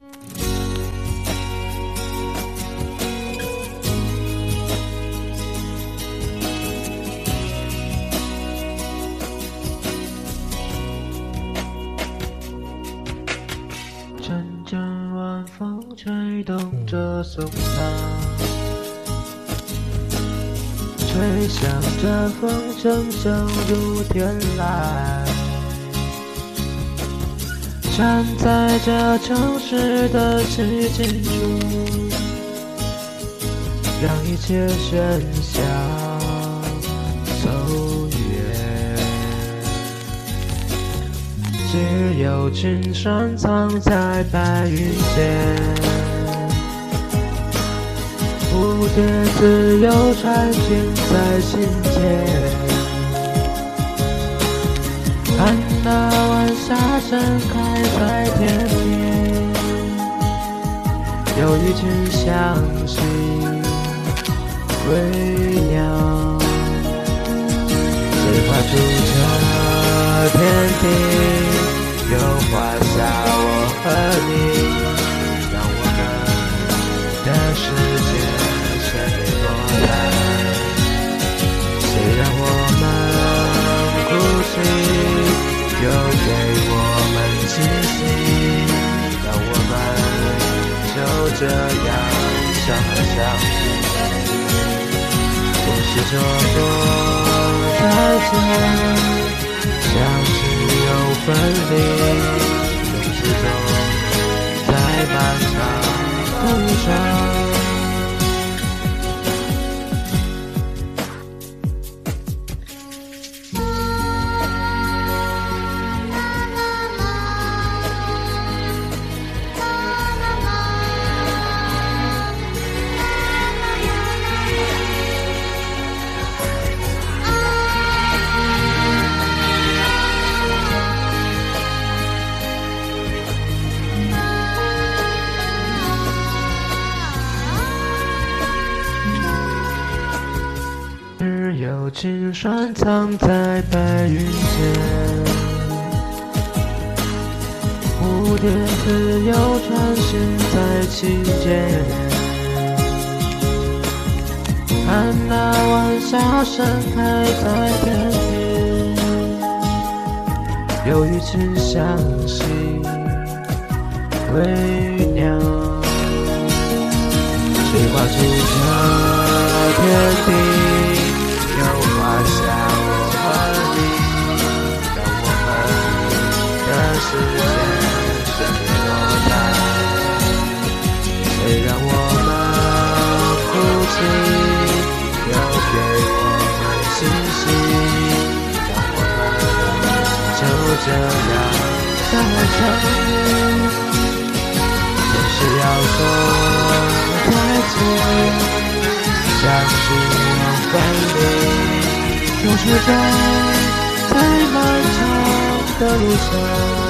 阵阵晚风吹动着松涛，吹响着风筝响入天籁。站在这城市的寂静处，让一切喧嚣走远。只有青山藏在白云间，蝴蝶自由穿行在心间。有一群相信归鸟，谁画出这天地，又画下我和你，这样相爱相依。总是这么再见，相聚又分离，总是走在漫长的路上。青山藏在白云间，蝴蝶自由穿行在其间。看那晚霞盛开在天边，有一群相信归鸟，谁画出这天地？的世界绚丽多彩。谁让我们哭泣，又给我们惊喜，让我们就这样相爱相依。总是要说再见，相聚又分离，就是走在漫长的路上。